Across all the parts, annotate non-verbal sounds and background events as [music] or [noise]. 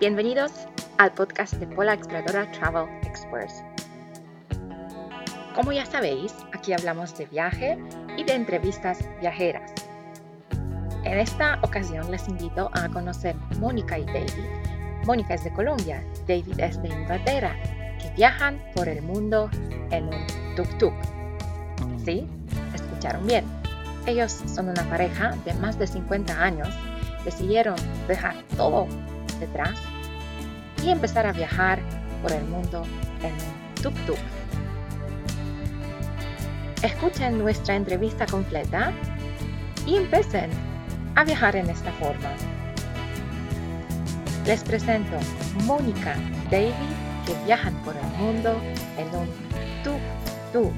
Bienvenidos al podcast de Pola Exploradora Travel Experts. Como ya sabéis, aquí hablamos de viaje y de entrevistas viajeras. En esta ocasión les invito a conocer Mónica y David. Mónica es de Colombia, David es de Inglaterra, que viajan por el mundo en un tuk-tuk. ¿Sí? Escucharon bien. Ellos son una pareja de más de 50 años. Decidieron dejar todo detrás y empezar a viajar por el mundo en un tuk-tuk. Escuchen nuestra entrevista completa y empiecen a viajar en esta forma. Les presento Mónica y David que viajan por el mundo en un tuk-tuk.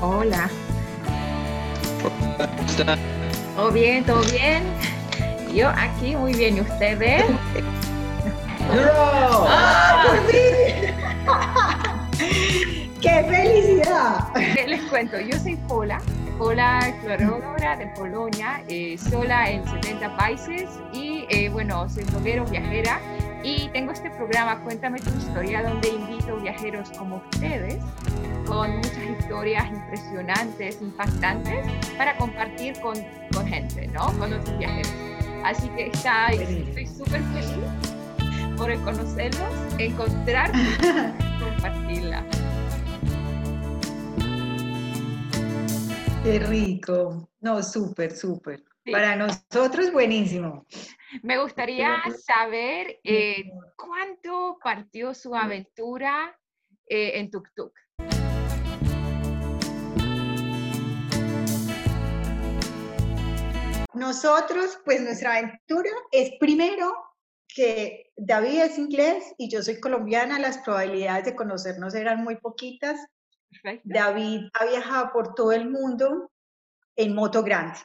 Hola. ¿Todo bien? ¿Todo bien? Yo aquí muy bien. ¿Y ustedes? ¡Ah, por fin! ¡Qué felicidad! Les cuento, yo soy Pola, Pola exploradora de Polonia, eh, sola en 70 países y eh, bueno, soy bloguero, viajera y tengo este programa Cuéntame tu historia donde invito viajeros como ustedes con muchas historias impresionantes, impactantes para compartir con, con gente, ¿no? Con otros viajeros. Así que está, estoy súper feliz por conocerlos, encontrarlos y [laughs] compartirla. Qué rico. No, súper, súper. Sí. Para nosotros, buenísimo. Me gustaría saber eh, cuánto partió su aventura eh, en Tuk Tuk. Nosotros, pues nuestra aventura es primero que David es inglés y yo soy colombiana, las probabilidades de conocernos eran muy poquitas. Perfecto. David ha viajado por todo el mundo en moto grande,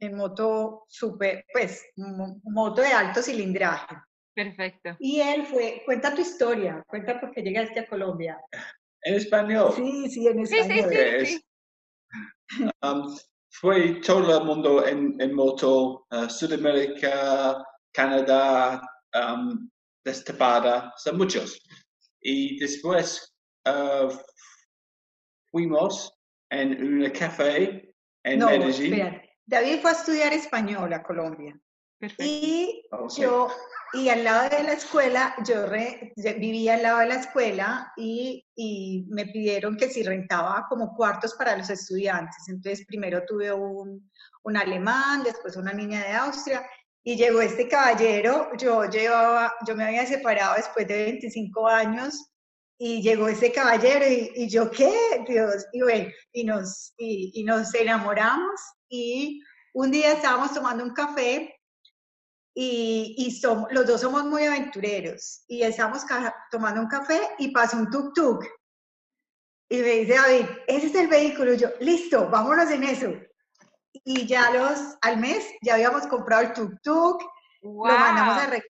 en moto super, pues, moto de alto cilindraje. Perfecto. Y él fue, cuenta tu historia, cuenta por qué llegaste a Colombia. ¿En español? Sí, sí, en español. Sí, sí, sí. sí. Um, fue todo el mundo en, en moto, uh, Sudamérica, Canadá, um, Destapada, son muchos. Y después uh, fuimos en un café en no, Medellín. David fue a estudiar español a Colombia. Perfecto. Y Okay. yo, y al lado de la escuela, yo re- yo vivía al lado de la escuela y, y me pidieron que si rentaba como cuartos para los estudiantes. Entonces primero tuve un, un alemán, después una niña de Austria y llegó este caballero, yo llevaba, yo me había separado después de 25 años y llegó ese caballero y, y yo, ¿qué? Dios, y bueno, y nos, y, y nos enamoramos y un día estábamos tomando un café y, y somos, los dos somos muy aventureros y estábamos tomando un café y pasó un tuk-tuk. Y me dice David, ese es el vehículo. Y yo, listo, vámonos en eso. Y ya los, al mes ya habíamos comprado el tuk-tuk, Wow. lo mandamos a arreglar.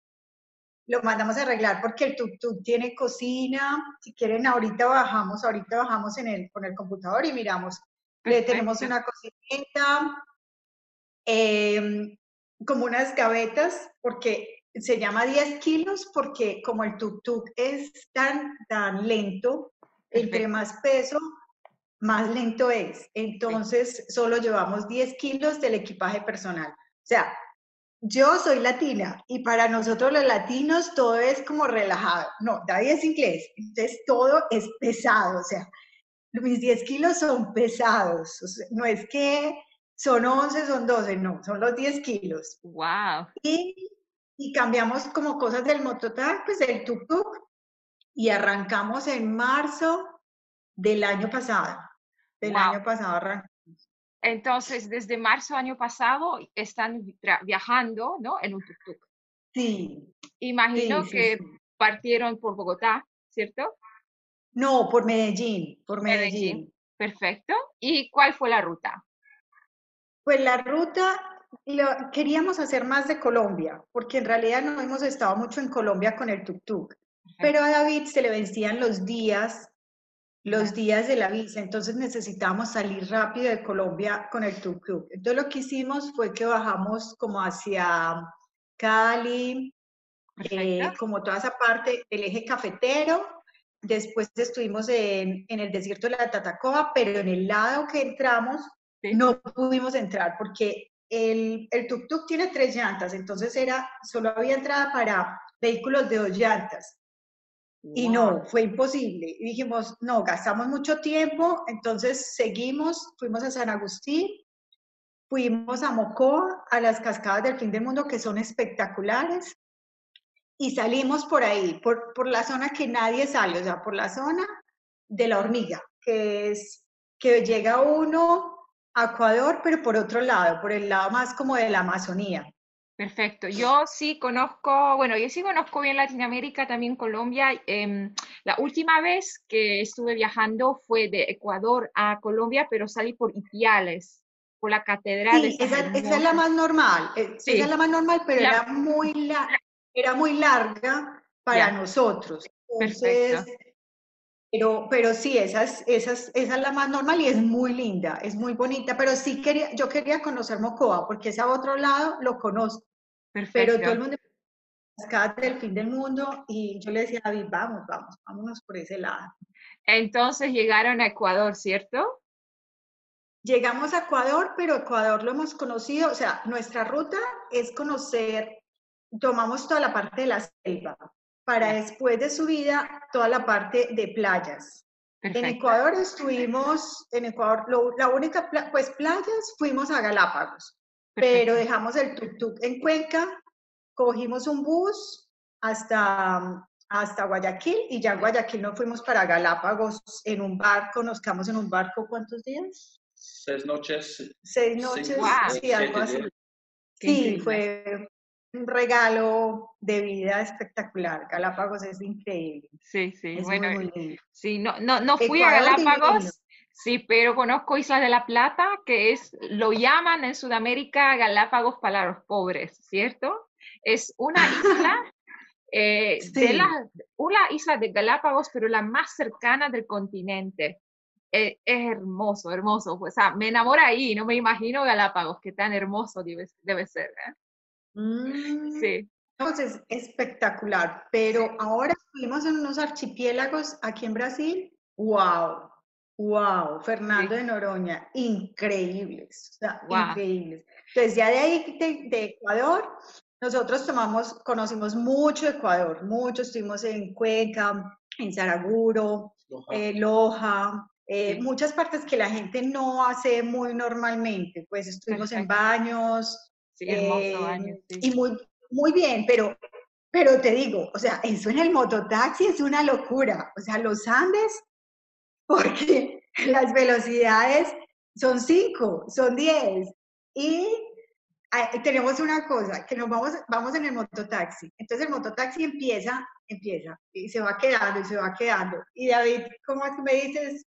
Lo mandamos a arreglar porque el tuk-tuk tiene cocina. Si quieren, ahorita bajamos, ahorita bajamos en el, con el computador y miramos. Le tenemos una cocineta, em, como unas gavetas, porque se llama 10 kilos, porque como el tuk-tuk es tan, tan lento, entre más peso, más lento es. Entonces, solo llevamos 10 kilos del equipaje personal. O sea, yo soy latina y para nosotros los latinos todo es como relajado. No, David es inglés, entonces todo es pesado. O sea, mis 10 kilos son pesados. O sea, no es que son 11, son 12, no, son los 10 kilos. Wow. Y, y cambiamos como cosas del mototaxi, pues del tuk-tuk, y arrancamos en marzo del año pasado. Del Wow. año pasado arrancamos. Entonces, desde marzo año pasado están viajando, ¿no? En un tuk-tuk. Sí, Imagino sí, sí, que sí. partieron por Bogotá, ¿cierto? No, por Medellín, por Medellín. Medellín. Perfecto. ¿Y cuál fue la ruta? Pues la ruta lo- queríamos hacer más de Colombia, porque en realidad no hemos estado mucho en Colombia con el tuk-tuk. Pero a David se le vencían los días los días de la visa, entonces necesitábamos salir rápido de Colombia con el tuk-tuk. Entonces lo que hicimos fue que bajamos como hacia Cali, eh, como toda esa parte del eje cafetero, después estuvimos en, en, el desierto de la Tatacoa, pero en el lado que entramos no pudimos entrar porque el, el tuk-tuk tiene tres llantas, entonces era, solo había entrada para vehículos de dos llantas. Y no, fue imposible. Y dijimos, no, gastamos mucho tiempo, entonces seguimos, fuimos a San Agustín, fuimos a Mocoa, a las cascadas del fin del mundo, que son espectaculares, y salimos por ahí, por, por la zona que nadie sale, o sea, por la zona de la hormiga, que es que llega uno a Ecuador, pero por otro lado, por el lado más como de la Amazonía. Perfecto. Yo sí conozco, bueno, yo sí conozco bien Latinoamérica, también Colombia. Em, la última vez que estuve viajando fue de Ecuador a Colombia, pero salí por Ipiales, por la catedral. Sí, esa, esa, es la más normal. Eh, esa es la más normal, pero era, muy la, era muy larga para nosotros. Perfecto. Pero, pero sí, esa es, esa, es, esa es la más normal y es muy linda, es muy bonita, pero sí quería, yo quería conocer Mocoa, porque ese otro lado lo conozco. Perfecto. Pero todo el mundo cascadas del fin del mundo y yo le decía a David, vamos, vamos, vámonos por ese lado. Entonces llegaron a Ecuador, ¿cierto? Llegamos a Ecuador, pero Ecuador lo hemos conocido, o sea, nuestra ruta es conocer, tomamos toda la parte de la selva, para después de su vida toda la parte de playas. En Ecuador estuvimos, en Ecuador, la única, pues playas, fuimos a Galápagos, pero dejamos el tuk-tuk en Cuenca, cogimos un bus hasta, hasta Guayaquil y ya en Guayaquil nos fuimos para Galápagos en un barco, nos quedamos en un barco, ¿cuántos días? Seis noches. Seis noches, sí, algo así. Sí, fue, un regalo de vida espectacular. Galápagos es increíble. Sí, sí, bueno, sí, no, no, no fui a Galápagos, sí, pero conozco Islas de la Plata, que es, lo llaman en Sudamérica Galápagos para los pobres, ¿cierto? Es una [laughs] isla, eh, de la, una isla de Galápagos, pero la más cercana del continente. Eh, es hermoso, hermoso. Pues, o sea, me enamora ahí, no me imagino Galápagos, qué tan hermoso debe, debe ser. ¿eh? Mm, sí. Entonces, espectacular. Pero ahora estuvimos en unos archipiélagos aquí en Brasil. ¡Wow! ¡Wow! Fernando de Noroña, increíbles. O sea, increíbles. Entonces, ya de ahí, de, Ecuador, nosotros tomamos, conocimos mucho Ecuador, mucho. Estuvimos en Cuenca, en Saraguro, Loja. Eh, eh, muchas partes que la gente no hace muy normalmente. Pues estuvimos en baños, Sí, em, Y muy, muy bien, pero, pero te digo, o sea, eso en el mototaxi es una locura. O sea, los Andes, [laughs] porque las velocidades son 5, son 10. Y tenemos una cosa, que nos vamos, vamos en el mototaxi. Entonces el mototaxi empieza, empieza, y se va quedando, y se va quedando. Y David, ¿cómo me dices?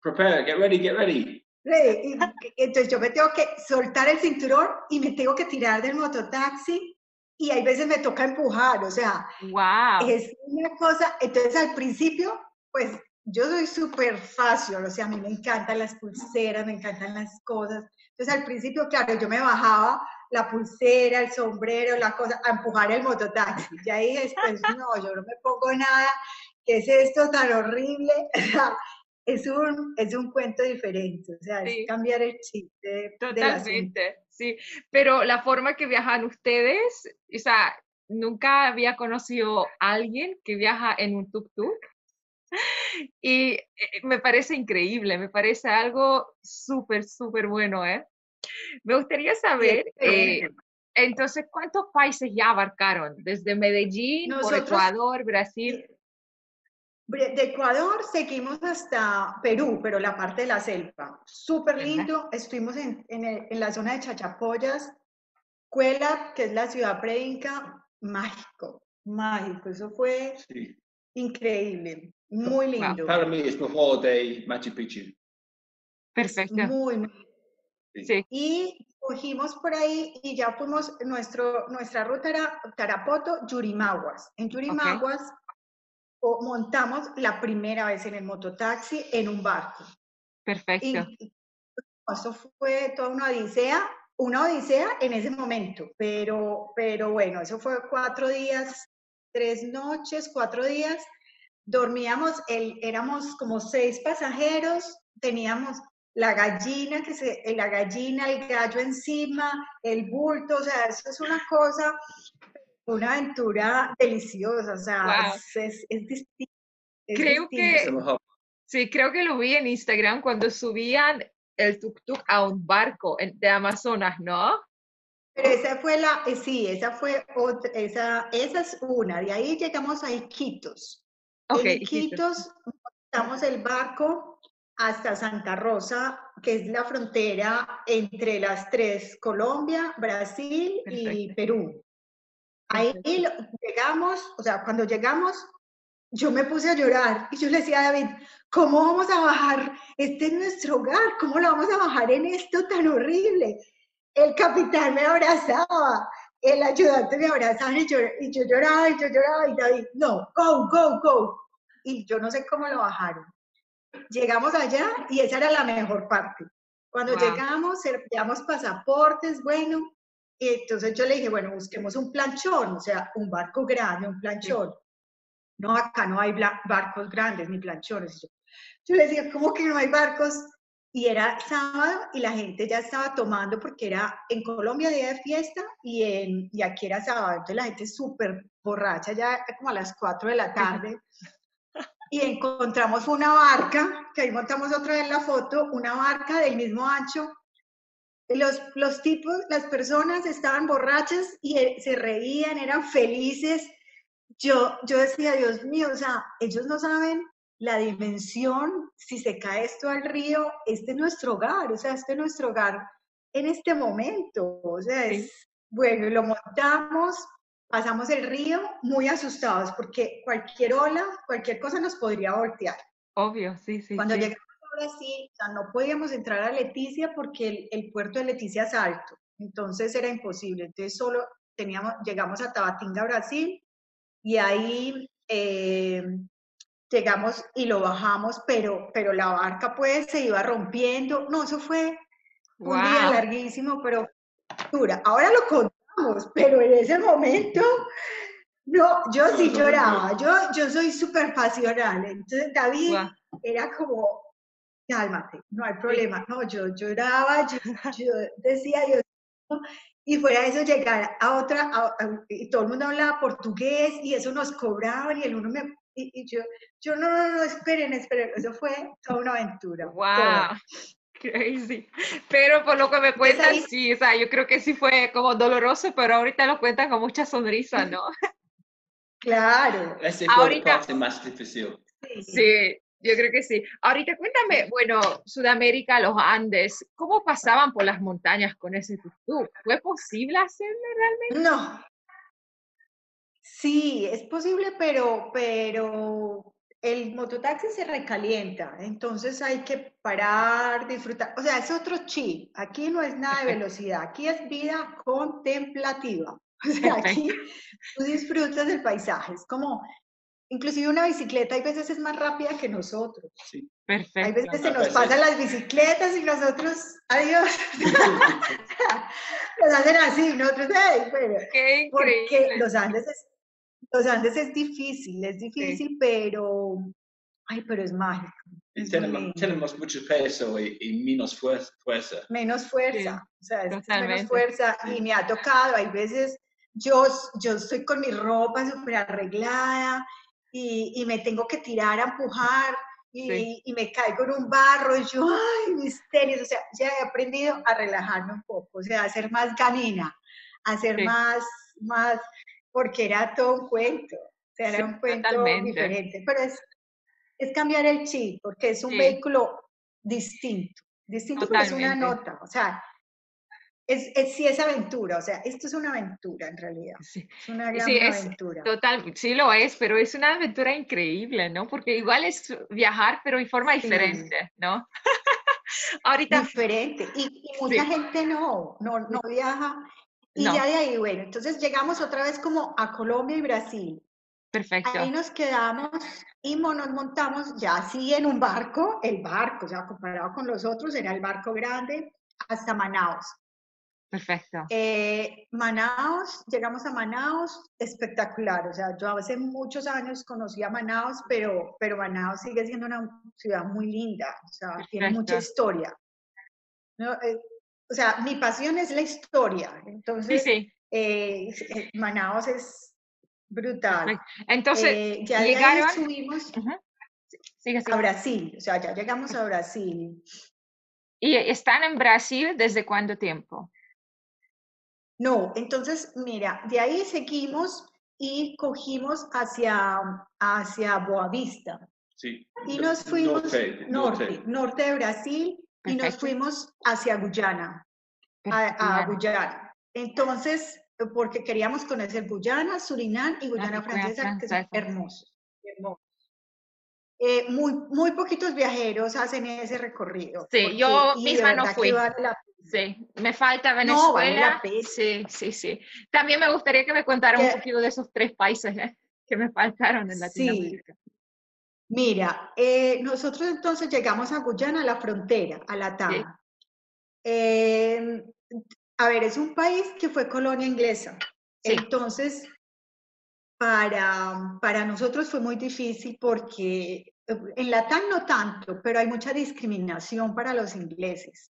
Prepare, get ready, get ready. Sí, entonces yo me tengo que soltar el cinturón y me tengo que tirar del mototaxi y hay veces me toca empujar, o sea, wow. es una cosa, entonces al principio, pues yo soy súper fácil, o sea, a mí me encantan las pulseras, me encantan las cosas, entonces al principio, claro, yo me bajaba la pulsera, el sombrero, la cosa, a empujar el mototaxi, y ahí después, [laughs] no, yo no me pongo nada, ¿qué es esto tan horrible? [laughs] es un, es un cuento diferente, o sea, es cambiar el chip. Totalmente, sí. Pero la forma que viajan ustedes, o sea, nunca había conocido a alguien que viaja en un tuk-tuk. [laughs] Y eh, me parece increíble, me parece algo súper, súper bueno, ¿eh? Me gustaría saber, eh, entonces, ¿cuántos países ya abarcaron? Desde Medellín, por Ecuador, Brasil. De Ecuador seguimos hasta Perú, pero la parte de la selva. Súper lindo. Estuvimos en, en, la zona de Chachapoyas, Cuela, que es la ciudad preinca, mágico, mágico. Eso fue increíble, muy lindo. Para mí es mejor de Machu Picchu. Perfecto. Muy, Sí. Y cogimos por ahí y ya fuimos, nuestro, nuestra ruta era Tarapoto, Yurimaguas. En Yurimaguas montamos la primera vez en el mototaxi en un barco. Perfecto. Y, eso fue toda una odisea, una odisea en ese momento, pero, pero bueno, eso fue cuatro días, tres noches, cuatro días. Dormíamos, el, éramos como seis pasajeros, teníamos la gallina, que se, la gallina, el gallo encima, el bulto, o sea, eso es una cosa, una aventura deliciosa, o sea, es, es, distinto. creo que, sí, creo que lo vi en Instagram cuando subían el tuk-tuk a un barco de Amazonas, ¿no? Pero esa fue la, eh, sí, esa fue otra, esa, esa es una, de ahí llegamos a Iquitos. Ok, en Iquitos, montamos el barco hasta Santa Rosa, que es la frontera entre las tres, Colombia, Brasil y Perú. Ahí llegamos, o sea, cuando llegamos, yo me puse a llorar y yo le decía a David, ¿cómo vamos a bajar? Este es nuestro hogar, ¿cómo lo vamos a bajar en esto tan horrible? El capitán me abrazaba, el ayudante me abrazaba y yo, y yo lloraba y yo lloraba y David, no, go, go, go. Y yo no sé cómo lo bajaron. Llegamos allá y esa era la mejor parte. Cuando llegamos, llevamos pasaportes, bueno, y entonces yo le dije, bueno, busquemos un planchón, o sea, un barco grande, un planchón. No, acá no hay barcos grandes ni planchones. Yo, le decía, ¿cómo que no hay barcos? Y era sábado y la gente ya estaba tomando porque era en Colombia día de fiesta y, en, y aquí era sábado. Entonces la gente súper borracha, ya como a las 4 de la tarde [laughs] y encontramos una barca, que ahí montamos otra vez la foto, una barca del mismo ancho. Los, los tipos, las personas estaban borrachas y eh, se reían, eran felices. Yo, yo decía, Dios mío, o sea, ellos no saben la dimensión, si se cae esto al río, este es nuestro hogar, o sea, este es nuestro hogar en este momento. O sea, es, bueno, lo montamos, pasamos el río muy asustados porque cualquier ola, cualquier cosa nos podría voltear. Obvio, sí, sí. Cuando llegamos a Brasil, no podíamos entrar a Leticia porque el, puerto de Leticia es alto, entonces era imposible. Entonces solo teníamos, llegamos a Tabatinga, Brasil, y ahí eh, llegamos y lo bajamos, pero, pero la barca pues se iba rompiendo. No, eso fue un día larguísimo, pero dura. Ahora lo pero en ese momento, no, yo sí lloraba, yo, yo soy súper pasional, entonces David era como, cálmate, no hay problema, no, yo lloraba, yo, decía, Dios y fuera de eso llegar a otra, y todo el mundo hablaba portugués y eso nos cobraban y el uno me, y, yo, yo no, no, no, esperen, esperen, eso fue toda una aventura. Wow [laughs] crazy. Pero por lo que me cuentan, sí, o sea, yo creo que sí fue como doloroso, pero ahorita lo cuentan con mucha sonrisa, ¿no? [laughs] Claro. Ese fue ahorita, parte más difícil. Sí, yo creo que sí. Ahorita cuéntame, bueno, Sudamérica, los Andes, ¿cómo pasaban por las montañas con ese tuk ¿Fue posible hacerlo realmente? No. Sí, es posible, pero, pero el mototaxi se recalienta, entonces hay que parar, disfrutar. O sea, es otro chip. Aquí no es nada de velocidad, aquí es vida contemplativa. [laughs] O sea, aquí tú disfrutas del paisaje. Es como, inclusive una bicicleta hay veces es más rápida que nosotros. Sí, perfecto. Hay veces se nos pasan las bicicletas y nosotros, adiós. [laughs] [laughs] los hacen así, nosotros, hey, bueno, Qué increíble. Porque los Andes es los Andes es difícil, es difícil, pero, ay, pero es mágico. tenemos, mucho peso y, menos fuerza. Menos fuerza, o sea, es menos fuerza y me ha tocado, hay veces yo, yo estoy con mi ropa súper arreglada y, y, me tengo que tirar a empujar y, y, me caigo en un barro y yo, ay, mis tenis, o sea, ya he aprendido a relajarme un poco, o sea, a ser más ganina, a ser más, más, porque era todo un cuento, o sea, era un cuento diferente, pero es, es cambiar el chip, porque es un vehículo distinto, distinto pero es una nota, o sea, es, es, sí es aventura, o sea, esto es una aventura en realidad. Sí. Es una gran sí, aventura. total, sí lo es, pero es una aventura increíble, ¿no? Porque igual es viajar, pero en forma diferente, ¿no? [laughs] Ahorita. Diferente. Y, y mucha gente no, no, no viaja y ya de ahí, bueno, entonces llegamos otra vez como a Colombia y Brasil. Perfecto. Ahí nos quedamos y nos montamos ya así en un barco, el barco, ya comparado con los otros, era el barco grande, hasta Manaus. Perfecto. Eh, Manaus, llegamos a Manaus, espectacular. O sea, yo hace muchos años conocí a Manaus, pero, pero Manaus sigue siendo una ciudad muy linda. O sea, tiene mucha historia. ¿no? Eh, o sea, mi pasión es la historia. Entonces, sí, sí. Eh, eh, Manaus es brutal. Entonces, Eh, ya de ahí llegaron. subimos Ujú. Sigue, sigue. a Brasil. O sea, ya llegamos a Brasil. ¿Y están en Brasil desde cuánto tiempo? No, entonces, mira, de ahí seguimos y cogimos hacia, hacia Boavista. Sí. Y No- nos fuimos norte, norte, norte. norte, de Brasil y nos Perfecto. fuimos hacia Guyana, a, a Guyana. Entonces, porque queríamos conocer Guyana, Surinam y Guyana Guyana Francesa, que son Francesa. hermosos. hermosos. Eh, muy, muy poquitos viajeros hacen ese recorrido. Sí, yo misma no fui. vale la Sí, me falta No, vale Venezuela. la sí, sí, sí. También me gustaría que me contara un Que- poquito de esos tres países ¿eh? que me faltaron en. Latinoamérica. Mira, eh, nosotros entonces llegamos a Guyana, a la frontera, a la Tama. a ver, es un país que fue colonia inglesa. Sí. Entonces, para, para nosotros fue muy difícil porque eh, en Latam no tanto, pero hay mucha discriminación para los ingleses.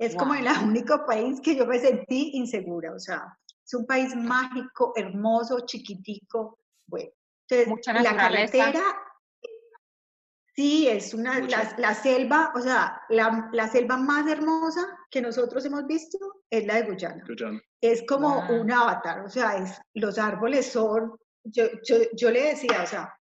Es como el [laughs] único país que yo me sentí insegura. O sea, es un país mágico, hermoso, chiquitico. Bueno, entonces la carretera Sí, es una, la, la selva, o sea, la, la selva más hermosa que nosotros hemos visto es la de Guyana. Guyana. Es como Wow. un avatar, o sea, es, los árboles son, yo, yo, yo le decía, o sea,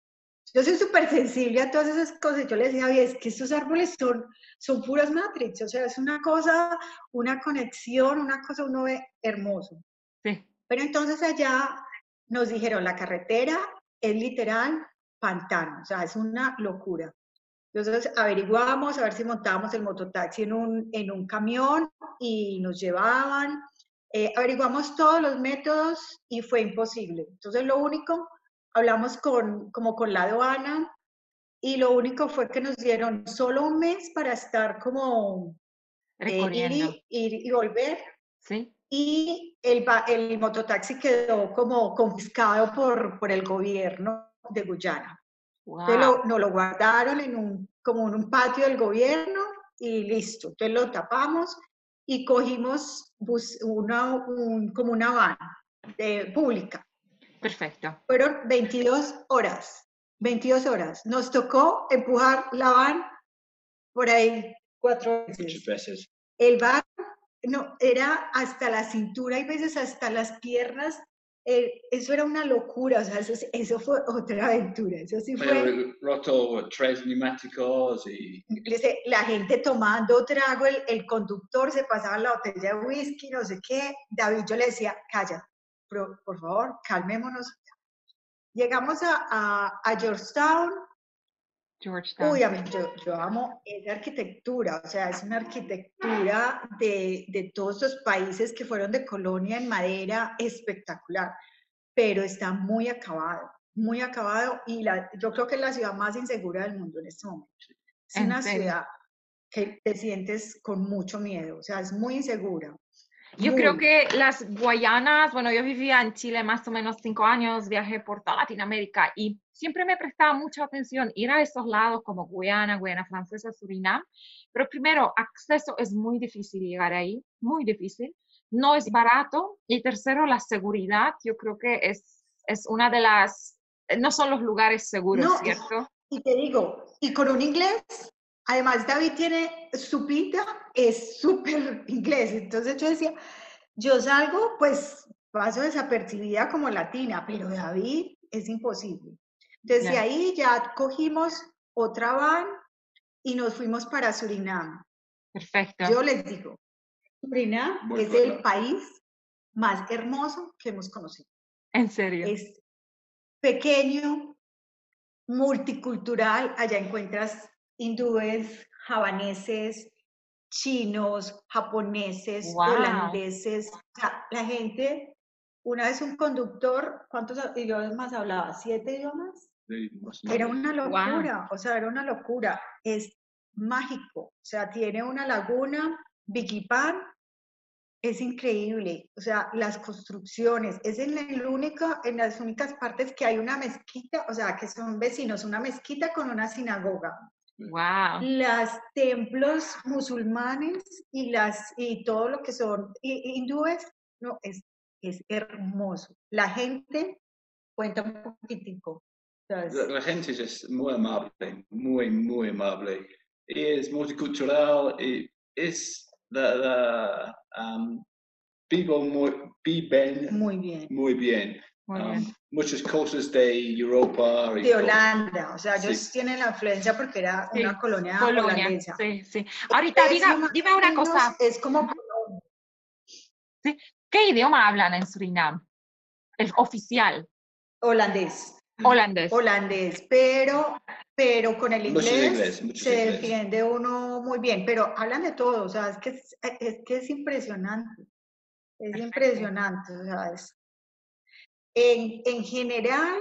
yo soy súper sensible a todas esas cosas, yo le decía, "Oye, es que estos árboles son, son puras matrix, o sea, es una cosa, una conexión, una cosa uno ve hermoso. Sí. Pero entonces allá nos dijeron, la carretera es literal pantano, o sea, es una locura. Entonces averiguamos a ver si montábamos el mototaxi en un, en un camión y nos llevaban. Eh, averiguamos todos los métodos y fue imposible. Entonces lo único, hablamos con, como con la aduana y lo único fue que nos dieron solo un mes para estar como eh, ir, y, ir y volver Sí. y el, el mototaxi quedó como confiscado por, por el gobierno de Guyana. Entonces Wow. lo, nos lo guardaron en un, como en un patio del gobierno y listo. Entonces lo tapamos y cogimos bus- una, un- como una van de, pública. Perfecto. Fueron 22 horas, 22 horas. Nos tocó empujar la van por ahí cuatro veces el bar no, era hasta la cintura y veces hasta las piernas. Eh, eso era una locura, o sea, eso, eso fue otra aventura. Eso sí fue Pero roto tres neumáticos y la gente tomando trago, el, el conductor se pasaba la botella de whisky, no sé qué. David, yo le decía, calla, por, por favor, calmémonos. Llegamos a, a, a Georgetown, Georgetown. Mí, yo, yo amo esa arquitectura, o sea, es una arquitectura de, de todos estos países que fueron de colonia en madera espectacular, pero está muy acabado, muy acabado y la, yo creo que es la ciudad más insegura del mundo en este momento. Es ¿En una serio? ciudad que te sientes con mucho miedo, o sea, es muy insegura. Yo creo muy. que las Guayanas, bueno, yo vivía en Chile más o menos cinco años, viajé por toda Latinoamérica y siempre me prestaba mucha atención ir a esos lados como Guyana, Guyana Francesa, Surinam, pero primero, acceso es muy difícil llegar ahí, muy difícil, no es barato y tercero, la seguridad, yo creo que es, es una de las, no son los lugares seguros, No, ¿cierto? Y te digo, y con un inglés, además David tiene su pinta, es súper [laughs] inglés. Entonces yo decía, yo salgo, pues paso desapercibida como latina, pero David es imposible. Entonces de Ya. ahí ya cogimos otra van y nos fuimos para Surinam. Perfecto. Yo les digo, Surinam Muy es bueno. el país más hermoso que hemos conocido. En serio. Es pequeño, multicultural. Allá encuentras hindúes, javaneses, chinos, japoneses, Guau. holandeses. O sea, la gente una vez un conductor, ¿cuántos idiomas hablaba? ¿Siete idiomas? Era una locura, o sea, era una locura. Es mágico, o sea, tiene una laguna, Pan, es increíble, o sea, las construcciones, es en, el único, en las únicas partes que hay una mezquita, o sea, que son vecinos, una mezquita con una sinagoga. Wow. Las templos musulmanes y las y todo lo que son hindúes, no, es, es hermoso. La gente, cuenta un poquitico. La, la, gente es muy amable, muy, muy amable. Es multicultural y es la, la um, vivo muy, viven muy bien. Muy bien. Um, muchas cosas de Europa. De Holanda, o sea, ellos tienen la influencia porque era una colonia, holandesa. Sí, sí. Ahorita, diga, dime una cosa. Es como... ¿Sí? ¿Qué idioma hablan en Surinam? El oficial. Holandés. Holandés. Holandés, pero, pero con el inglés, se defiende uno muy bien, pero hablan de todo, o sea, es que es, que es impresionante, es impresionante, o sea, en, en general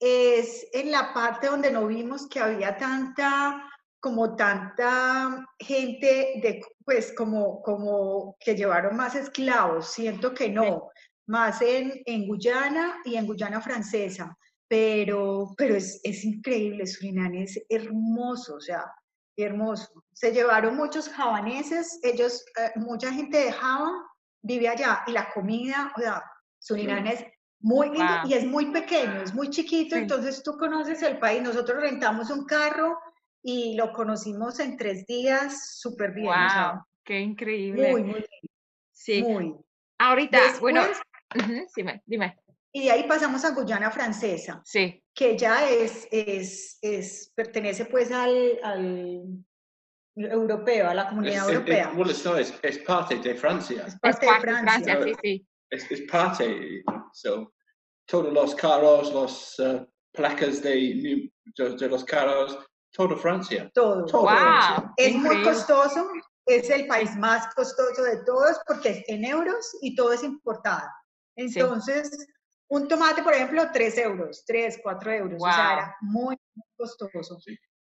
es en la parte donde no vimos que había tanta, como tanta gente de, pues como, como que llevaron más esclavos, siento que no, más en, en Guyana y en Guyana francesa. Pero, pero es, es increíble, Surinam es hermoso, o sea, hermoso. Se llevaron muchos javaneses, ellos, eh, mucha gente de Java vive allá y la comida, o sea, Surinam es muy lindo y es muy pequeño, es muy chiquito, entonces tú conoces el país, nosotros rentamos un carro y lo conocimos en tres días súper bien. ¡Wow! ¡Qué increíble! Muy, muy bien. Sí. Muy. Ahorita, bueno, dime, dime. Y de ahí pasamos a Guyana Francesa, sí. que ya es, es, es pertenece pues al, al europeo, a la comunidad es, europea. Es, bueno, es, es, parte de Francia. Es parte, de Francia. sí, sí. Es, parte, so, todos los carros, los uh, placas de, de, los carros, todo Francia. Todo. todo wow, es muy costoso, es el país más costoso de todos porque es en euros y todo es importado. Entonces, un tomate, por ejemplo, 3 euros, 3, 4 euros. O sea, era muy, costoso.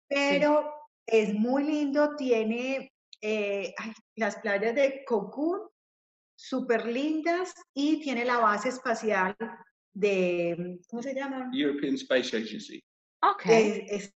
Pero es muy lindo, tiene eh, las playas de Cocoon, súper lindas, y tiene la base espacial de, ¿cómo se llama? European Space Agency. Ok. Es,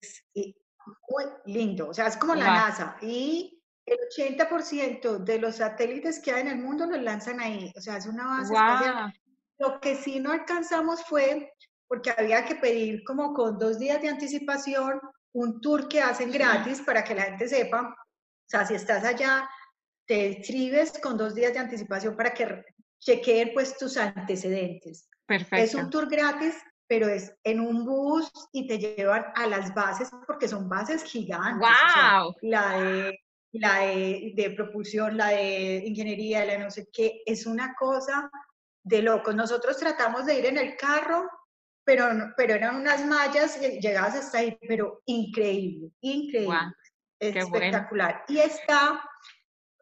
muy lindo, o sea, es como la NASA. Y el 80% de los satélites que hay en el mundo los lanzan ahí, o sea, es una base espacial lo que sí no alcanzamos fue, porque había que pedir como con dos días de anticipación un tour que hacen gratis para que la gente sepa, o sea, si estás allá, te inscribes con dos días de anticipación para que chequeen pues tus antecedentes. Perfecto. Es un tour gratis, pero es en un bus y te llevan a las bases porque son bases gigantes. ¡Wow! la de la de, de, propulsión, la de ingeniería, la de no sé qué, es una cosa de locos. Nosotros tratamos de ir en el carro, pero, pero eran unas mallas, llegabas hasta ahí, pero increíble, increíble, espectacular. Y está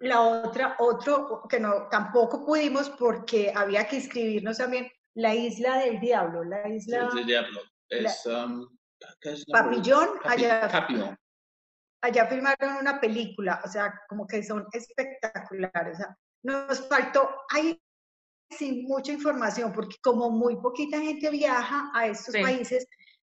la otra, otro que no, tampoco pudimos porque había que inscribirnos también, la Isla del Diablo, la Isla... del Diablo, es... Um, Papillón, allá, allá filmaron una película, o sea, como que son espectaculares, o sea, nos faltó, hay sin mucha información, porque como muy poquita gente viaja a estos países,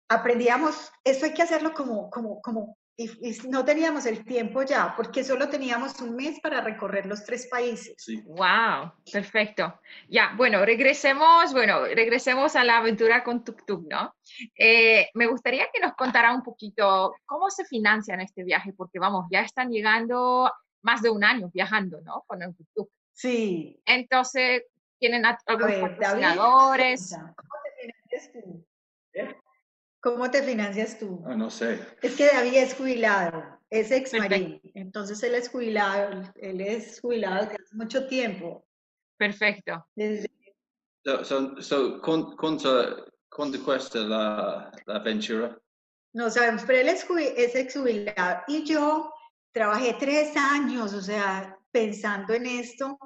aprendíamos, eso hay que hacerlo como, como, como, y, no teníamos el tiempo ya, porque solo teníamos un mes para recorrer los tres países. Wow, perfecto. Ya, bueno, regresemos, bueno, regresemos a la aventura con Tuk ¿no? Eh, me gustaría que nos contara un poquito cómo se financian este viaje, porque vamos, ya están llegando más de un año viajando, ¿no? Con el Tuk Sí. Entonces, tienen algunos patrocinadores. ¿Cómo te financias tú? ¿Cómo te financias tú? Ah, no sé. Es que David es jubilado, es ex marín, entonces él es jubilado, él es jubilado desde hace mucho tiempo. Perfecto. Desde... So, so, ¿cuánto, ¿cuánto, cuesta la, la aventura? No sabemos, pero él es, es ex jubilado y yo trabajé tres años, o sea, pensando en esto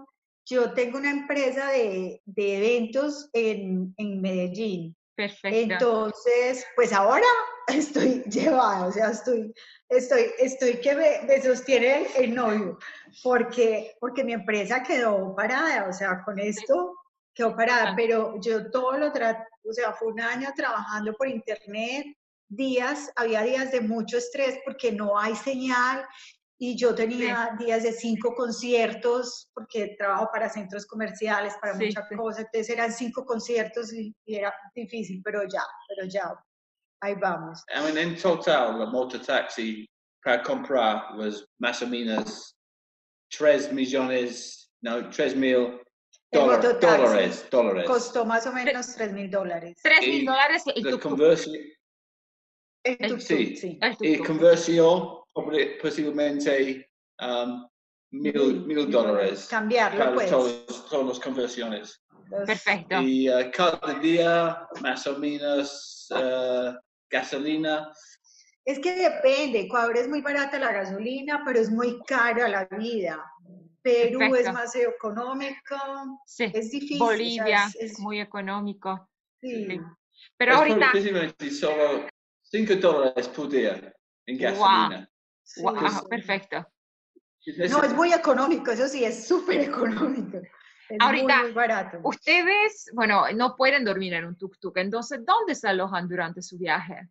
yo tengo una empresa de, de eventos en, en Medellín. Perfecto. Entonces, pues ahora [laughs] estoy llevada, o sea, estoy, estoy, estoy que me, sostiene el, novio, porque, porque mi empresa quedó parada, o sea, con esto quedó parada, pero yo todo lo trato, o sea, fue un año trabajando por internet, días, había días de mucho estrés porque no hay señal y yo tenía días de cinco conciertos porque trabajo para centros comerciales, para muchas cosas, entonces eran cinco conciertos y, era difícil, pero ya, pero ya, ahí vamos. I mean, en total, la mototaxi para comprar was más o menos 3 millones, no, 3 mil dólares, dólares. Costó más o menos 3 mil dólares. 3 mil dólares y la conversión. El sí, sí. Y conversión posiblemente um, mil, mil dólares. Cambiarlo, pues. Todas las conversiones. Perfecto. Y uh, cada día, más o menos, uh, gasolina. Es que depende. Ecuador es muy barata la gasolina, pero es muy cara la vida. Perú es más económico. Sí. Es difícil. Bolivia es, muy económico. Sí. Pero es ahorita. Solo 5 dólares por día en gasolina. Wow, perfecto. No, es muy económico, eso sí, es súper económico. Es Ahorita, muy, barato. ustedes, bueno, no pueden dormir en un tuk-tuk, entonces, ¿dónde se alojan durante su viaje?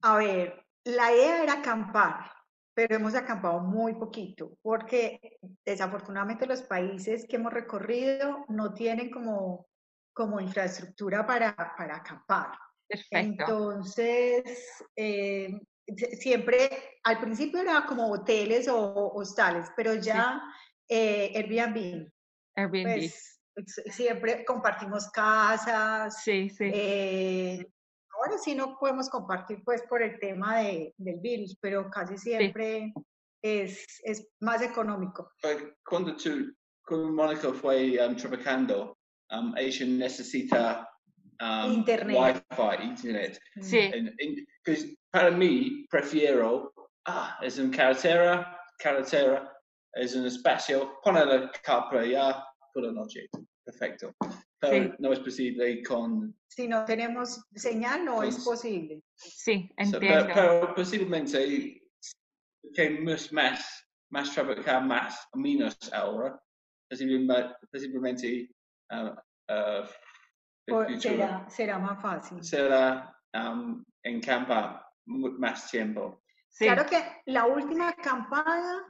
A ver, la idea era acampar, pero hemos acampado muy poquito, porque desafortunadamente los países que hemos recorrido no tienen como, como infraestructura para, para acampar. Perfecto. Entonces, eh, siempre, al principio era como hoteles o hostales, pero ya eh, Airbnb. Airbnb. Pues, siempre compartimos casas. Sí, sí. Eh, ahora sí no podemos compartir pues por el tema de, del virus, pero casi siempre es, es, más económico. Cuando tú, con Mónica fue um, trabajando, um, ella necesita um, internet. Wi-Fi, internet. Sí. Because para mí, prefiero, ah, es una carretera, carretera, es un espacio, poner la capa ya por la noche. Perfecto. Pero Sí. no es posible con... Si no tenemos señal, no es posible. Sí, so, entiendo. pero, pero posiblemente que más, más, más trabajar más o menos ahora, posiblemente, posiblemente uh, uh, el Por- futuro será, será más fácil. será um, en campo mu- más tiempo. Sí, Claro que la última acampada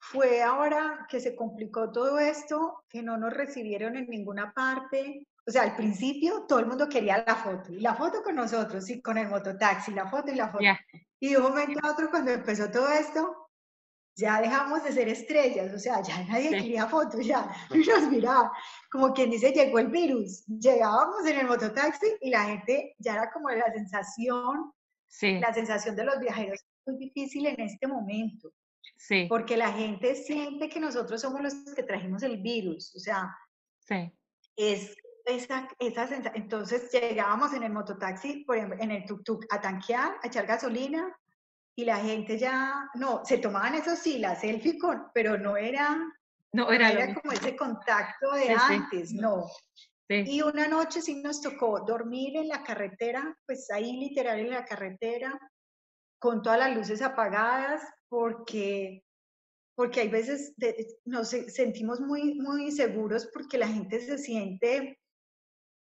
fue ahora que se complicó todo esto, que no nos recibieron en ninguna parte. O sea, al principio todo el mundo quería la foto, y la foto con nosotros, y con el mototaxi, la foto y la foto. ya. Y de un momento a otro, cuando empezó todo esto, ya dejamos de ser estrellas, o sea, ya nadie Sí. quería fotos, ya y nos miraba. Como quien dice, llegó el virus. Llegábamos en el mototaxi y la gente ya era como la sensación, Sí, la sensación de los viajeros es muy difícil en este momento sí, porque la gente siente que nosotros somos los que trajimos el virus, o sea, sí. es esa, esa sensación. Entonces llegábamos en el mototaxi, por ejemplo, en el tuk-tuk, a tanquear, a echar gasolina, y la gente ya, no, se tomaban eso sí, la selfie con, pero no era, No no era, lo era como ese contacto de sí. antes, no. Sí, Y una noche sí nos tocó dormir en la carretera, pues ahí literal en la carretera, con todas las luces apagadas, porque, porque hay veces de- nos se- sentimos muy, muy inseguros porque la gente se siente,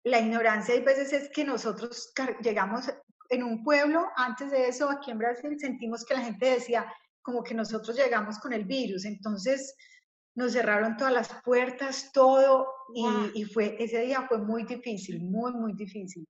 la ignorancia hay veces es que nosotros llegamos en un pueblo, antes de eso aquí en Brasil sentimos que la gente decía como que nosotros llegamos con el virus, entonces nos cerraron todas las puertas, todo, y, fue, ese día fue muy difícil, muy, muy difícil.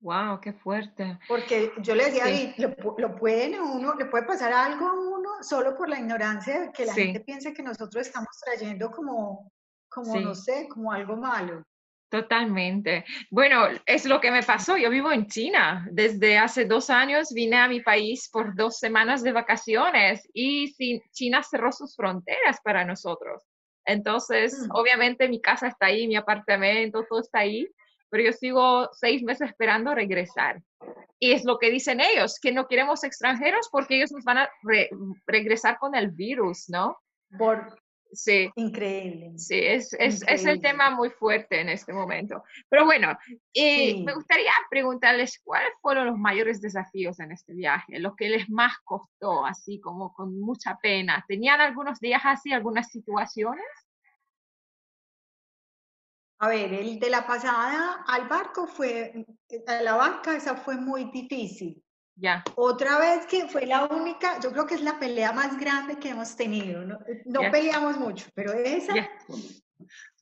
wow, qué fuerte. Porque yo le decía, Sí. "David, lo, lo pueden uno, le puede pasar algo a uno solo por la ignorancia de que la Sí. gente piense que nosotros estamos trayendo como, como Sí. no sé, como algo malo. Totalmente. Bueno, es lo que me pasó. Yo vivo en China. Desde hace dos años vine a mi país por dos semanas de vacaciones y China cerró sus fronteras para nosotros. Entonces, Mm. obviamente mi casa está ahí, mi apartamento, todo está ahí, pero yo sigo seis meses esperando regresar. Y es lo que dicen ellos, que no queremos extranjeros porque ellos nos van a re- regresar con el virus, ¿no? Por, Sí. Increíble. Sí, es, es, es, el tema muy fuerte en este momento. Pero bueno, eh, me gustaría preguntarles cuáles fueron los mayores desafíos en este viaje, lo que les más costó, así como con mucha pena. ¿Tenían algunos días así, algunas situaciones? A ver, el de la pasada al barco fue, a la barca, esa fue muy difícil. Ya. Otra vez que fue la única, yo creo que es la pelea más grande que hemos tenido. No, peleamos mucho, pero esa,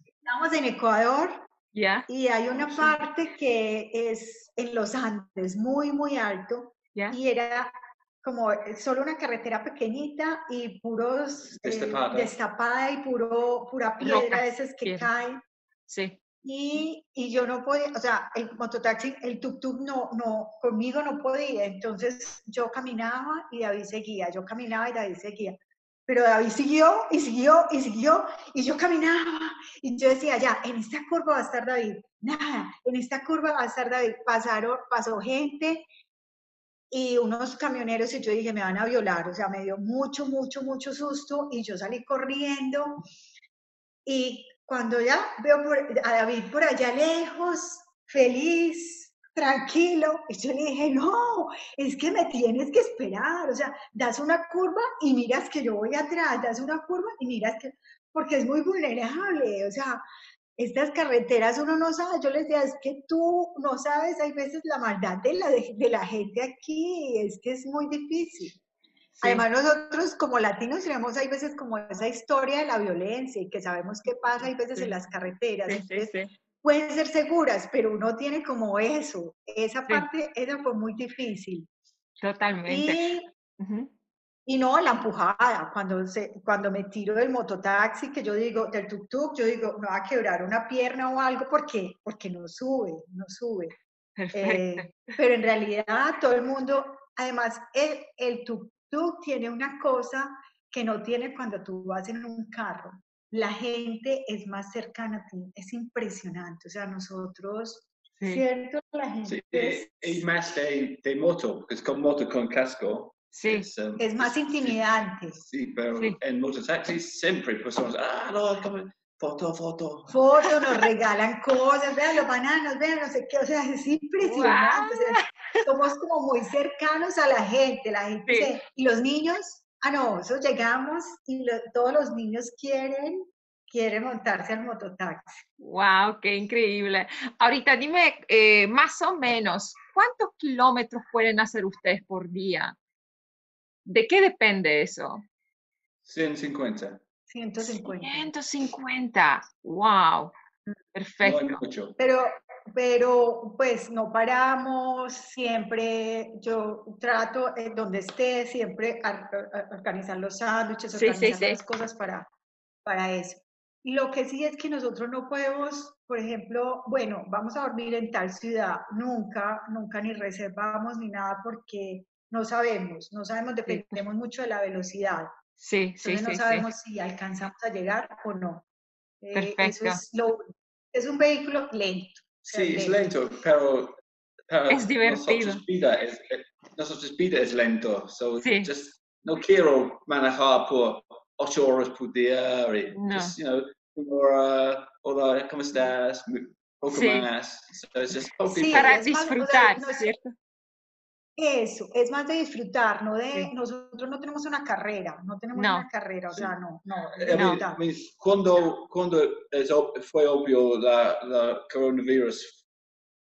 estamos en Ecuador ya. y hay una parte que es en los Andes, muy, muy alto, y era como solo una carretera pequeñita y puros eh, destapada, y puro, pura piedra, de esas que caen. Sí. Y, y, yo no podía, o sea, el mototaxi, el tuk-tuk no, no, conmigo no podía, entonces yo caminaba y David seguía, yo caminaba y David seguía, pero David siguió y siguió y siguió y yo caminaba y yo decía, ya, en esta curva va a estar David, nada, en esta curva va a estar David, pasaron, pasó gente y unos camioneros y yo dije, me van a violar, o sea, me dio mucho, mucho, mucho susto y yo salí corriendo y cuando ya veo a David por allá lejos, feliz, tranquilo, yo le dije, no, es que me tienes que esperar, o sea, das una curva y miras que yo voy atrás, das una curva y miras que, porque es muy vulnerable, o sea, estas carreteras uno no sabe, yo les decía, es que tú no sabes, hay veces la maldad de la, de la gente aquí, es que es muy difícil. Además, nosotros como latinos tenemos hay veces como esa historia de la violencia y que sabemos qué pasa hay veces en las carreteras. pueden ser seguras, pero uno tiene como eso. Esa parte, esa fue muy difícil. Totalmente. Y, no, la empujada, cuando, se, cuando me tiro del mototaxi, que yo digo, del tuk-tuk, yo digo, me va a quebrar una pierna o algo, ¿por qué? Porque no sube, no sube. Eh, pero en realidad todo el mundo, además, el, el tuk tiene una cosa que no tiene cuando tú vas en un carro. La gente es más cercana a ti, es impresionante. O sea, nosotros, ¿cierto? La gente sí, es... más de, de, moto, porque es con moto con casco. Sí. Es, um, es más intimidante. Sí, pero en mototaxis siempre personas, ah, no, foto, foto. Foto, nos regalan cosas, vean los bananos, vean no sé qué, o sea, es impresionante somos como muy cercanos a la gente, la gente y los niños, ah no, eso llegamos y todos los niños quieren quieren montarse al mototaxi. Wow, qué increíble. Ahorita dime eh, más o menos, ¿cuántos kilómetros pueden hacer ustedes por día? ¿De qué depende eso? 150. 150. 150. Wow. Perfecto. Pero pero pues no paramos, siempre yo trato eh, donde esté, siempre organizar los sándwiches, organizar las cosas para, para eso. Lo que sí es que nosotros no podemos, por ejemplo, bueno, vamos a dormir en tal ciudad, nunca, nunca ni reservamos ni nada porque no sabemos, no sabemos, dependemos mucho de la velocidad. Sí, sí, Entonces no sabemos si alcanzamos a llegar o no. Eh, eso es, lo, es un vehículo lento. Sí, es lento, pero, es divertido. Nosotros vida es, nosotros vida es lento, so just, no quiero manejar por ocho horas por día, no. just, you know, uh, hola, ¿cómo estás? Poco sí. más. So it's just sí, para disfrutar, ¿cierto? Eso, es más de disfrutar, no de, nosotros no tenemos una carrera, no tenemos una carrera, o sea, no, no. no. cuando, cuando fue obvio la, la coronavirus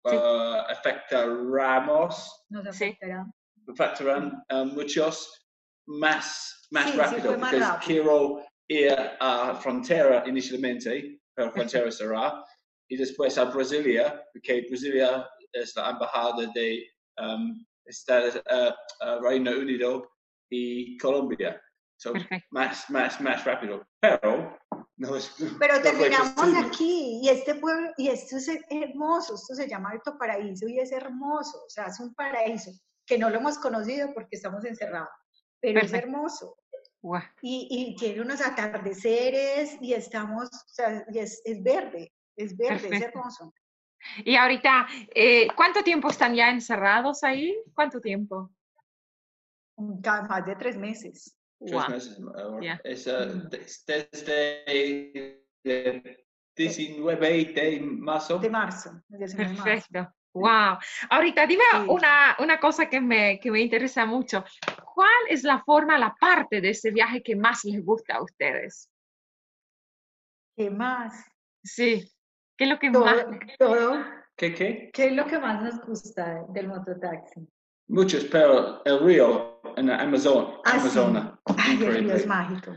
sí. uh, afectaremos, nos afectará. afectarán um, muchos más, más rápido, porque quiero ir a frontera inicialmente, pero frontera será, y después a Brasilia, porque Brasilia es la embajada de um, está uh, Reino Unido y Colombia. So, más, más, más rápido. Pero no es. Pero terminamos aquí y este pueblo, y esto es hermoso, esto se llama Alto Paraíso y es hermoso, o sea, es un paraíso que no lo hemos conocido porque estamos encerrados, pero es hermoso. Y, y, tiene unos atardeceres y estamos, o sea, y es, es verde, es verde, es hermoso. Y ahorita, eh, ¿cuánto tiempo están ya encerrados ahí? ¿Cuánto tiempo? Más de tres meses. Tres Wow. meses. Yeah. Es uh, desde el 19 de marzo. De marzo, el 19 de marzo. Perfecto. Wow. Ahorita dime Sí. una, una cosa que me, que me interesa mucho. ¿Cuál es la forma, la parte de ese viaje que más les gusta a ustedes? ¿Qué más? Sí. ¿Qué es lo que Todo, más? todo. ¿Qué, qué? ¿Qué es lo que más nos gusta del mototaxi? Muchos, pero el río en la Amazon, Ah, sí. Amazona. Ay, el río es mágico.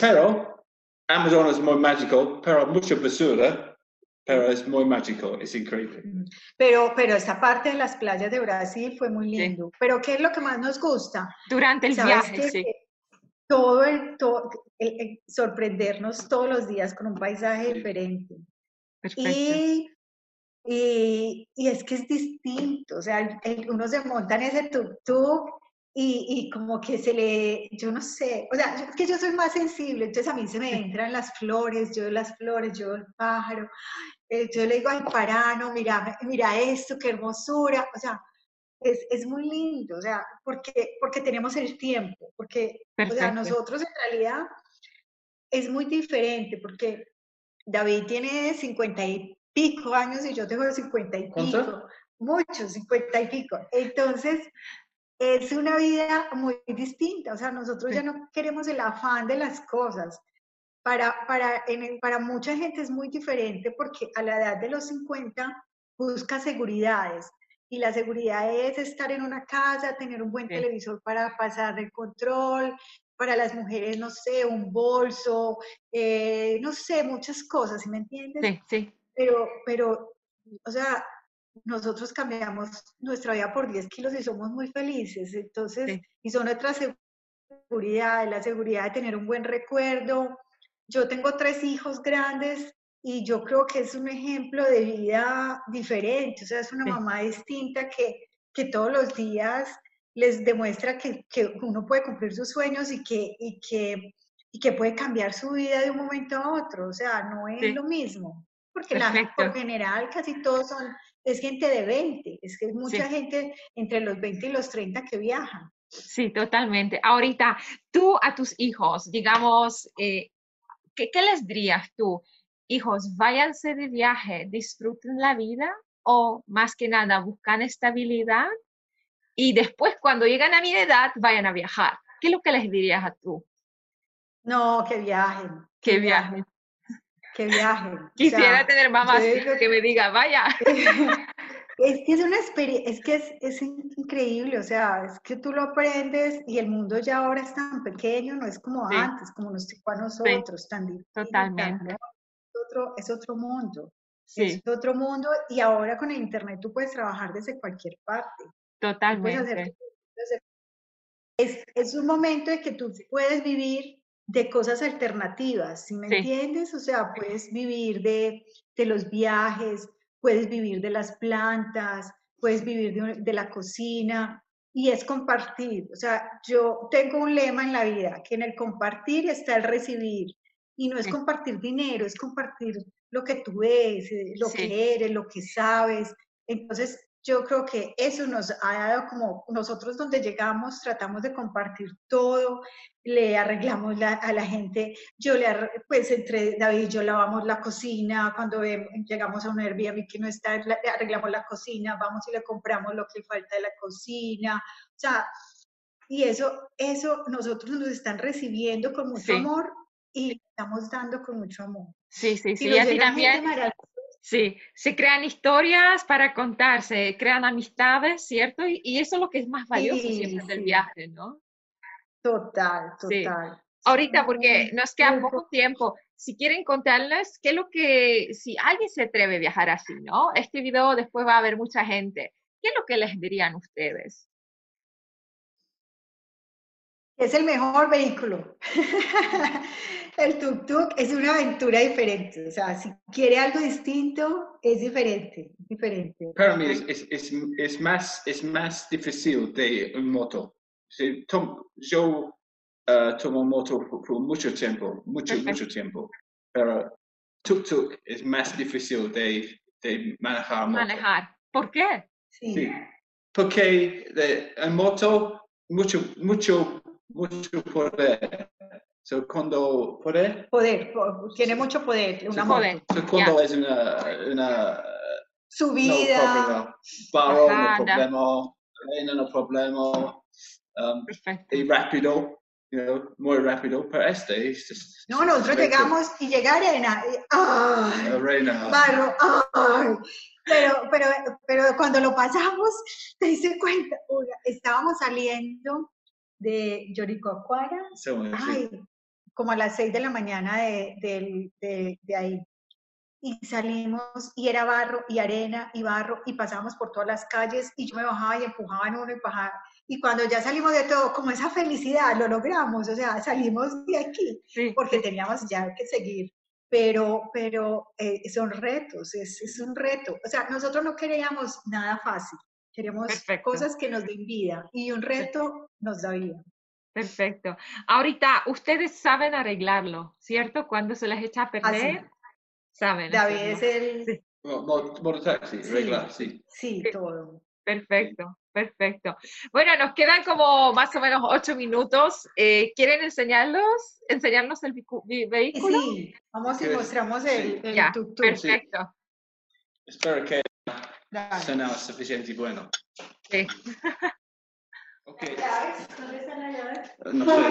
Pero Amazon es muy mágico, pero mucha basura, pero es muy mágico, es increíble. Pero, pero esta parte de las playas de Brasil fue muy Sí. lindo. Pero ¿qué es lo que más nos gusta? Durante el ¿Sabes viaje, qué? sí. Que Todo el, todo, el- el sorprendernos todos los días con un paisaje Sí. diferente. Perfecto. Y, y, y es que es distinto, o sea, el- uno se monta en ese tuk-tuk y, y como que se le, yo no sé, o sea, es que yo soy más sensible, entonces a mí se me entran las flores, yo las flores, yo el pájaro, eh, yo le digo al parano, mira, mira esto, qué hermosura, o sea, es, es muy lindo, o sea, porque, porque tenemos el tiempo, porque, o sea, nosotros en realidad es muy diferente, porque David tiene 50 y pico años y yo tengo 50 y pico, muchos, 50 y pico. Entonces, es una vida muy distinta, o sea, nosotros Sí. ya no queremos el afán de las cosas. Para, para, en el- para mucha gente es muy diferente porque a la edad de los 50 busca seguridades y la seguridad es estar en una casa, tener un buen Sí. televisor para pasar el control, para las mujeres, no sé, un bolso, eh, no sé, muchas cosas, ¿sí me entiendes? Sí, sí. Pero, pero, o sea, nosotros cambiamos nuestra vida por 10 kilos y somos muy felices. Entonces, Sí. y son nuestra seguridad, la seguridad de tener un buen recuerdo. Yo tengo tres hijos grandes y yo creo que es un ejemplo de vida diferente. O sea, es una Sí. mamá distinta que, que todos los días les demuestra que, que uno puede cumplir sus sueños y que, y, que, y que puede cambiar su vida de un momento a otro. O sea, no es Sí. lo mismo. Porque la, por Perfecto. general casi todos son, es gente de 20, es que es mucha Sí. gente entre los 20 y los 30 que viajan. Sí, totalmente. Ahorita, tú a tus hijos, digamos, eh, ¿qué, qué les dirías tú? Hijos, váyanse de viaje, disfruten la vida o más que nada buscan estabilidad y después cuando llegan a mi edad vayan a viajar. ¿Qué es lo que les dirías a tú? No, que viajen. Que viajen. Que viajen. O Quisiera sea, tener mamá yo que me diga, vaya. [laughs] Es que es una experiencia, es que es, es increíble, o sea, es que tú lo aprendes y el mundo ya ahora es tan pequeño, no es como Sí. antes, como nos tocó a nosotros, tan difícil, Totalmente. es otro, es otro mundo, Sí, es otro mundo y ahora con el internet tú puedes trabajar desde cualquier parte, totalmente. es, es un momento en que tú puedes vivir de cosas alternativas, ¿sí me Sí. entiendes? O sea, puedes vivir de, de los viajes, puedes vivir de las plantas, puedes vivir de, de la cocina y es compartir. O sea, yo tengo un lema en la vida, que en el compartir está el recibir y no es Sí. compartir dinero, es compartir lo que tú ves, eh, lo Sí. que eres, lo que sabes. Entonces, yo creo que eso nos ha dado como nosotros donde llegamos tratamos de compartir todo, le arreglamos la- a la gente, yo le pues entre David y yo lavamos la cocina, cuando llegamos a un Airbnb que no está, le arreglamos la cocina, vamos y le compramos lo que falta de la cocina, o sea, y eso, eso nosotros nos están recibiendo con mucho Sí. amor y le estamos dando con mucho amor. Sí, sí, sí. Y así también, sí, se crean historias para contar, se crean amistades, ¿cierto? Y, y eso es lo que es más valioso Sí, siempre del sí. viaje, ¿no? total, Sí. total. Ahorita, porque nos queda poco tiempo, si quieren contarles qué es lo que, si alguien se atreve a viajar así, ¿no? Este video después va a ver mucha gente. ¿Qué es lo que les dirían ustedes? Es el mejor vehículo. [laughs] el tuk-tuk es una aventura diferente. O sea, si quiere algo distinto, es diferente. es diferente. Para mí es, es, es, es más, es más difícil de un moto. Sí, tom- yo uh, tomo moto por, por mucho tiempo, mucho, mucho tiempo. Pero tuk-tuk es más difícil de, de manejar moto. Manejar. ¿Por qué? Sí. Sí, porque de, en moto mucho, mucho mucho poder. So, cuando poder, Poder, po- tiene mucho poder, una moto. poder. so, cuando es una, una Subida, no problema, no problema, no problema, um, Perfecto. y rápido, you know, muy rápido, pero este es just no, nosotros llegamos y llega arena, y- ¡ay! arena. barro, ¡ay! Pero, pero, pero cuando lo pasamos, [laughs] te diste cuenta, estábamos saliendo de Yoricoacoara, So, sí. ay, como a las seis de la mañana de, del- de- de ahí. Y salimos y era barro y arena y barro y pasábamos por todas las calles y yo me bajaba y empujaba en uno y bajaba. Y cuando ya salimos de todo, como esa felicidad, lo logramos, o sea, salimos de aquí Sí. porque teníamos ya que seguir. Pero, pero eh, son retos, es, es un reto. O sea, nosotros no queríamos nada fácil, queremos Perfecto. cosas que nos den vida y un reto nos da vida. Perfecto. Ahorita, ustedes saben arreglarlo, ¿cierto? Cuando se les echa a perder, saben. David hacerlo. es el, Sí. Mototaxi, Sí. regla, sí. sí, Sí. todo. Perfecto, perfecto. Bueno, nos quedan como más o menos ocho minutos. Eh, ¿Quieren enseñarlos, enseñarnos el vehículo? Sí, vamos y mostramos el, el Ya, tuk-tuk. perfecto. Espero que Dale. sea suficiente bueno. Sí. [laughs] Ok, ¿Dónde están las llaves? no sé.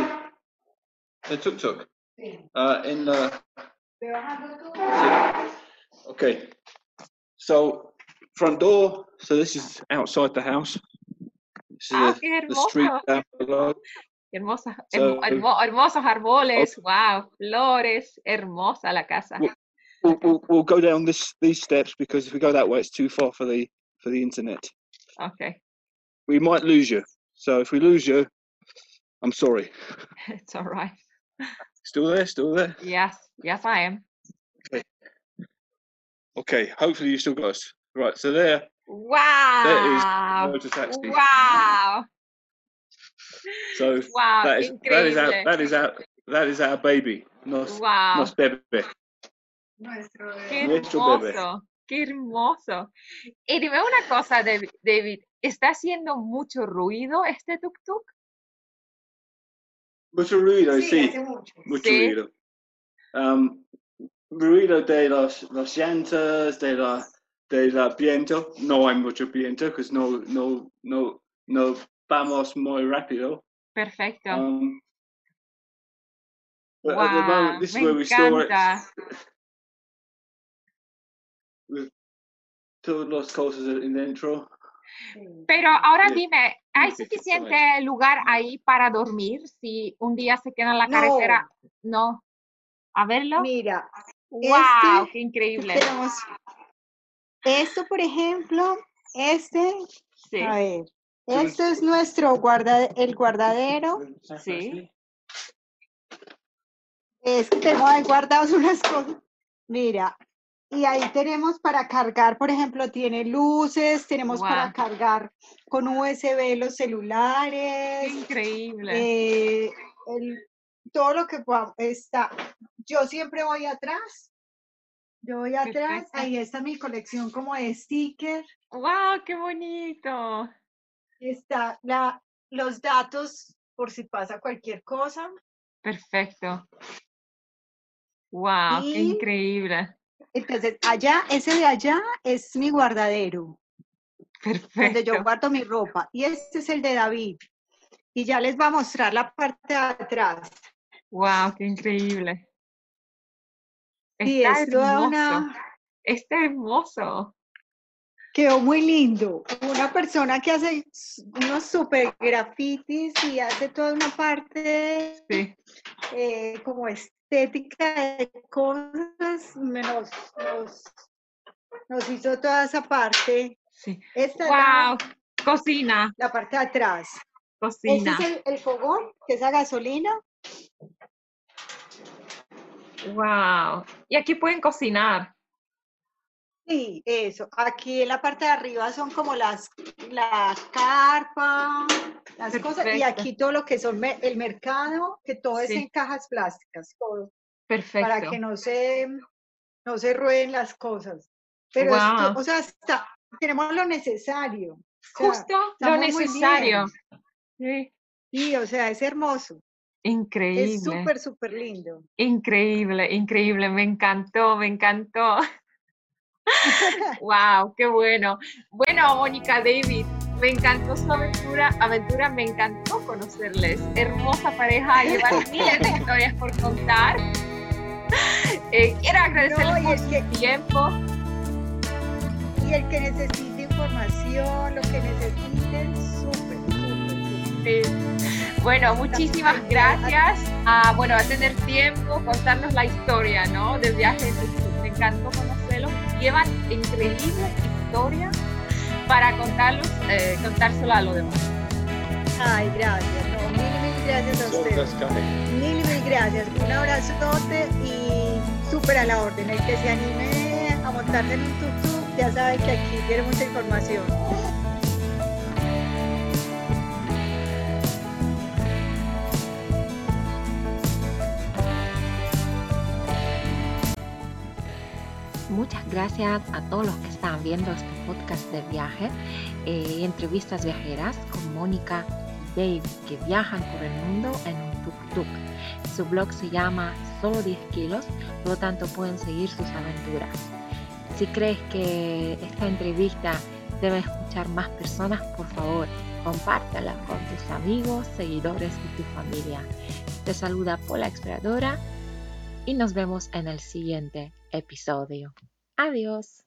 The tuk-tuk. Sí. Uh, in the Ve bajando tú. Okay. So front door. So this is outside the house. This is Ah, the, qué the street hermoso. down below. Hermosa, So- hermo- hermo- hermosos árboles, wow, flores, hermosa la casa. Well- We'll, we'll, go down this these steps because if we go that way, it's too far for the for the internet. Okay, We might lose you. So if we lose you, I'm sorry. [laughs] it's all right. Still there? Still there? Yes, yes, I am. Okay. Okay. Hopefully you still got us. Right. So there. Wow, There is motor taxi. wow, So wow, that is that is our that is our that is our baby. Nos Wow, nos bebe. Nuestro qué bebé. Bebé. hermoso, qué hermoso. Y dime una cosa, David, David, ¿está haciendo mucho ruido este tuk-tuk? Mucho ruido, Sí, sí. hace mucho. Mucho Sí. ruido. Um, ruido de los, los llantas, de la, de la viento. No hay mucho viento, because no, no, no, no vamos muy rápido. Perfecto. Um, Wow, moment, this is me store encanta. With todas las cosas en dentro. Pero ahora dime, ¿hay suficiente lugar ahí para dormir si un día se queda en la carretera? No. A verlo. Mira, ¡Wow! este- ¡Qué increíble! tenemos esto, por ejemplo, este, Sí, a ver, esto es nuestro guarda, el guardadero. Sí. Es que tengo ahí guardados [laughs] unas cosas. Mira, y ahí tenemos para cargar, por ejemplo, tiene luces, tenemos para cargar con USB los ¡Qué celulares, increíble! eh, el- todo lo que pueda- está. Yo siempre voy atrás. Yo voy atrás, Perfecto. ahí está mi colección como de stickers. ¡Wow! ¡Qué bonito! Está la, los datos por si pasa cualquier cosa. Perfecto. ¡Wow! ¡Qué increíble! Entonces, allá, ese de allá es mi guardadero, donde yo Perfecto. guardo mi ropa. Y este es el de David. Y ya les voy a mostrar la parte de atrás. ¡Wow! ¡Qué increíble! Está es toda hermoso. una, Está hermoso. quedó muy lindo. Una persona que hace unos super grafitis y hace toda una parte Sí. eh, como estética de cosas, nos, nos, nos hizo toda esa parte. Sí. Esta es la- ¡Wow! Cocina, la parte de atrás. Este cocina. es el, el fogón, que es a gasolina. ¡Wow! Y aquí pueden cocinar. Sí, eso. Aquí en la parte de arriba son como las la carpa, las cosas. Y aquí todo lo que son me- el mercado, que todo es en cajas plásticas, todo, Perfecto. para que no se, no se rueden las cosas. Pero esto, Guau. o sea, está, tenemos lo necesario. o sea, Justo lo necesario. Sí. Sí, o sea, es hermoso. Increíble. Es súper, súper lindo. Increíble, increíble. Me encantó, me encantó. [laughs] wow, qué bueno. Bueno, Mónica David, me encantó su aventura, aventura, me encantó conocerles. Hermosa pareja, [laughs] llevar miles de historias por contar. Eh, quiero agradecerles por su tiempo. Y el que necesite información, lo que necesiten, súper, súper, súper. Bueno, muchísimas gracias. a bueno, a tener tiempo, contarnos la historia, ¿no? Del viaje Me encantó conocerlos. Llevan increíble historia para contarlos, eh, contárselo a los demás. Ay, gracias. No, mil, mil gracias a ustedes. Mil, mil gracias. Un abrazote y súper a la orden. El que se anime a montarse en un tuk ya sabe que aquí tiene mucha información. Muchas gracias a todos los que están viendo este podcast de viaje, eh, entrevistas viajeras con Mónica Dave que viajan por el mundo en un tuk-tuk. Su blog se llama Solo 10 kilos, por lo tanto pueden seguir sus aventuras. Si crees que esta entrevista debe escuchar más personas, por favor, compártela con tus amigos, seguidores y tu familia. Te saluda Pola Exploradora y nos vemos en el siguiente episodio. Adiós.